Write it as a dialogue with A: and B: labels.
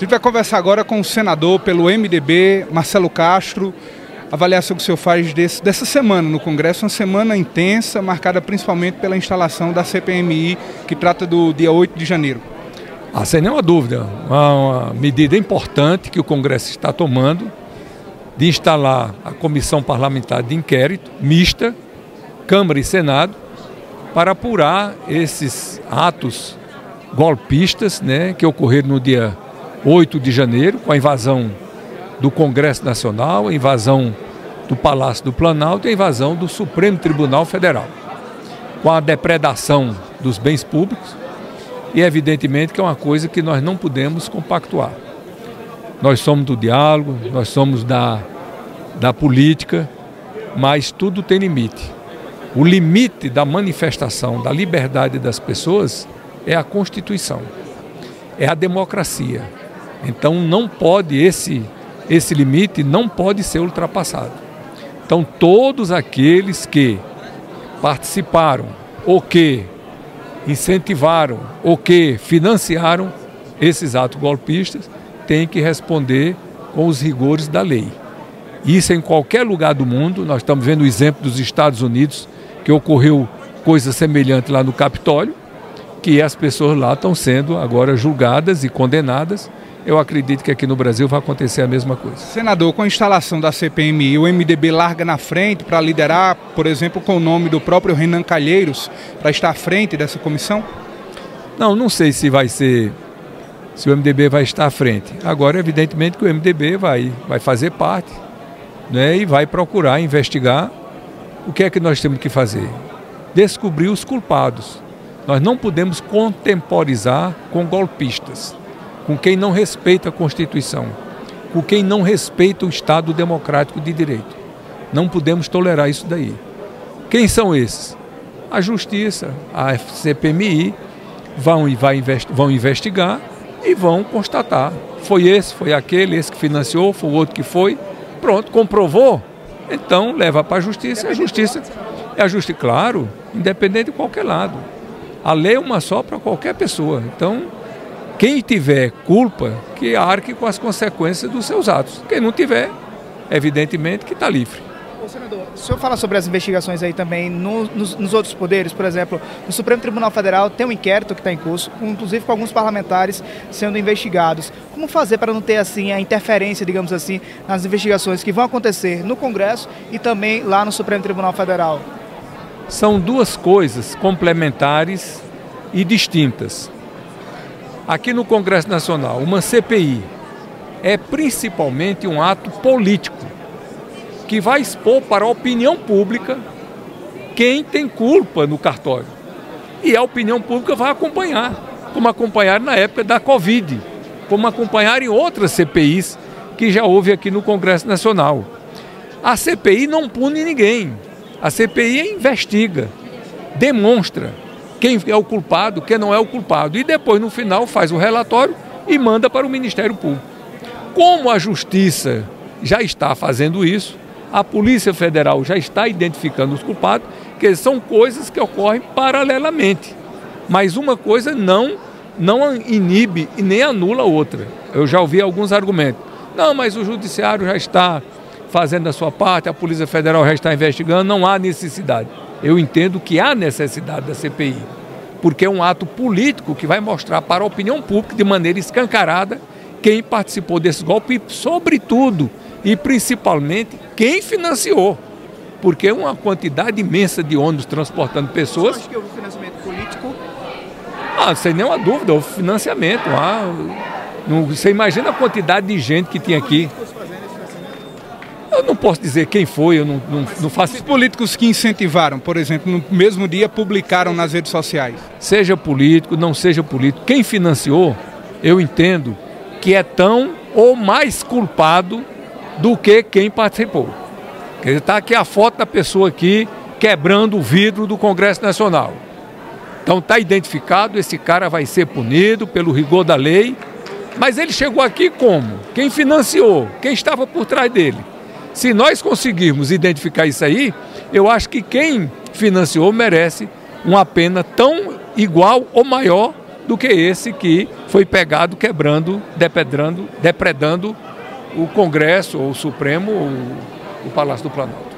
A: A gente vai conversar agora com o senador pelo MDB, Marcelo Castro. Avaliação que o senhor faz desse, dessa semana no Congresso, uma semana intensa, marcada principalmente pela instalação da CPMI, que trata do dia 8 de janeiro.
B: Ah, sem nenhuma dúvida, uma medida importante que o Congresso está tomando de instalar a comissão parlamentar de inquérito mista, Câmara e Senado, para apurar esses atos golpistas né, que ocorreram no dia 8 de janeiro, com a invasão do Congresso Nacional, a invasão do Palácio do Planalto e a invasão do Supremo Tribunal Federal, com a depredação dos bens públicos e evidentemente que é uma coisa que nós não podemos compactuar. Nós somos do diálogo, nós somos da, da política, mas tudo tem limite. O limite da manifestação da liberdade das pessoas é a Constituição, é a democracia. Então não pode esse esse limite não pode ser ultrapassado. Então todos aqueles que participaram ou que incentivaram ou que financiaram esses atos golpistas têm que responder com os rigores da lei. Isso em qualquer lugar do mundo, nós estamos vendo o exemplo dos Estados Unidos, que ocorreu coisa semelhante lá no Capitólio, que as pessoas lá estão sendo agora julgadas e condenadas. Eu acredito que aqui no Brasil vai acontecer a mesma coisa.
A: Senador, com a instalação da CPMI, o MDB larga na frente para liderar, por exemplo, com o nome do próprio Renan Calheiros, para estar à frente dessa comissão?
B: Não, não sei se vai ser, se o MDB vai estar à frente. Agora, evidentemente que o MDB vai, vai fazer parte né, e vai procurar investigar o que é que nós temos que fazer. Descobrir os culpados nós não podemos contemporizar com golpistas, com quem não respeita a Constituição, com quem não respeita o Estado democrático de direito. Não podemos tolerar isso daí. Quem são esses? A Justiça, a CPMI vão, vai, vão investigar e vão constatar. Foi esse, foi aquele, esse que financiou, foi o outro que foi. Pronto, comprovou. Então leva para a justiça. A justiça é a justiça, claro, independente de qualquer lado. A lei é uma só para qualquer pessoa. Então, quem tiver culpa, que arque com as consequências dos seus atos. Quem não tiver, evidentemente que está livre.
C: Ô, senador, o senhor fala sobre as investigações aí também no, nos, nos, outros poderes, por exemplo, no Supremo Tribunal Federal tem um inquérito que está em curso, inclusive com alguns parlamentares sendo investigados. Como fazer para não ter assim a interferência, digamos assim, nas investigações que vão acontecer no Congresso e também lá no Supremo Tribunal Federal?
B: são duas coisas complementares e distintas. Aqui no Congresso Nacional, uma CPI é principalmente um ato político que vai expor para a opinião pública quem tem culpa no cartório. E a opinião pública vai acompanhar, como acompanhar na época da Covid, como acompanhar em outras CPIs que já houve aqui no Congresso Nacional. A CPI não pune ninguém, a CPI investiga, demonstra quem é o culpado, quem não é o culpado. E depois, no final, faz o relatório e manda para o Ministério Público. Como a Justiça já está fazendo isso, a Polícia Federal já está identificando os culpados, que são coisas que ocorrem paralelamente. Mas uma coisa não, não inibe e nem anula a outra. Eu já ouvi alguns argumentos. Não, mas o Judiciário já está fazendo a sua parte, a Polícia Federal já está investigando, não há necessidade. Eu entendo que há necessidade da CPI, porque é um ato político que vai mostrar para a opinião pública de maneira escancarada quem participou desse golpe e, sobretudo, e principalmente, quem financiou. Porque é uma quantidade imensa de ônibus transportando pessoas. Você
C: acha que houve financiamento político?
B: Ah, sem nenhuma dúvida, houve financiamento. Ah, não, você imagina a quantidade de gente que tinha aqui. Eu não posso dizer quem foi, eu não, não, não faço.
A: Os políticos que incentivaram, por exemplo, no mesmo dia publicaram nas redes sociais.
B: Seja político, não seja político, quem financiou, eu entendo que é tão ou mais culpado do que quem participou. Está aqui a foto da pessoa aqui quebrando o vidro do Congresso Nacional. Então está identificado, esse cara vai ser punido pelo rigor da lei. Mas ele chegou aqui como? Quem financiou? Quem estava por trás dele? Se nós conseguirmos identificar isso aí, eu acho que quem financiou merece uma pena tão igual ou maior do que esse que foi pegado quebrando, depedrando, depredando o Congresso, ou o Supremo, ou o Palácio do Planalto.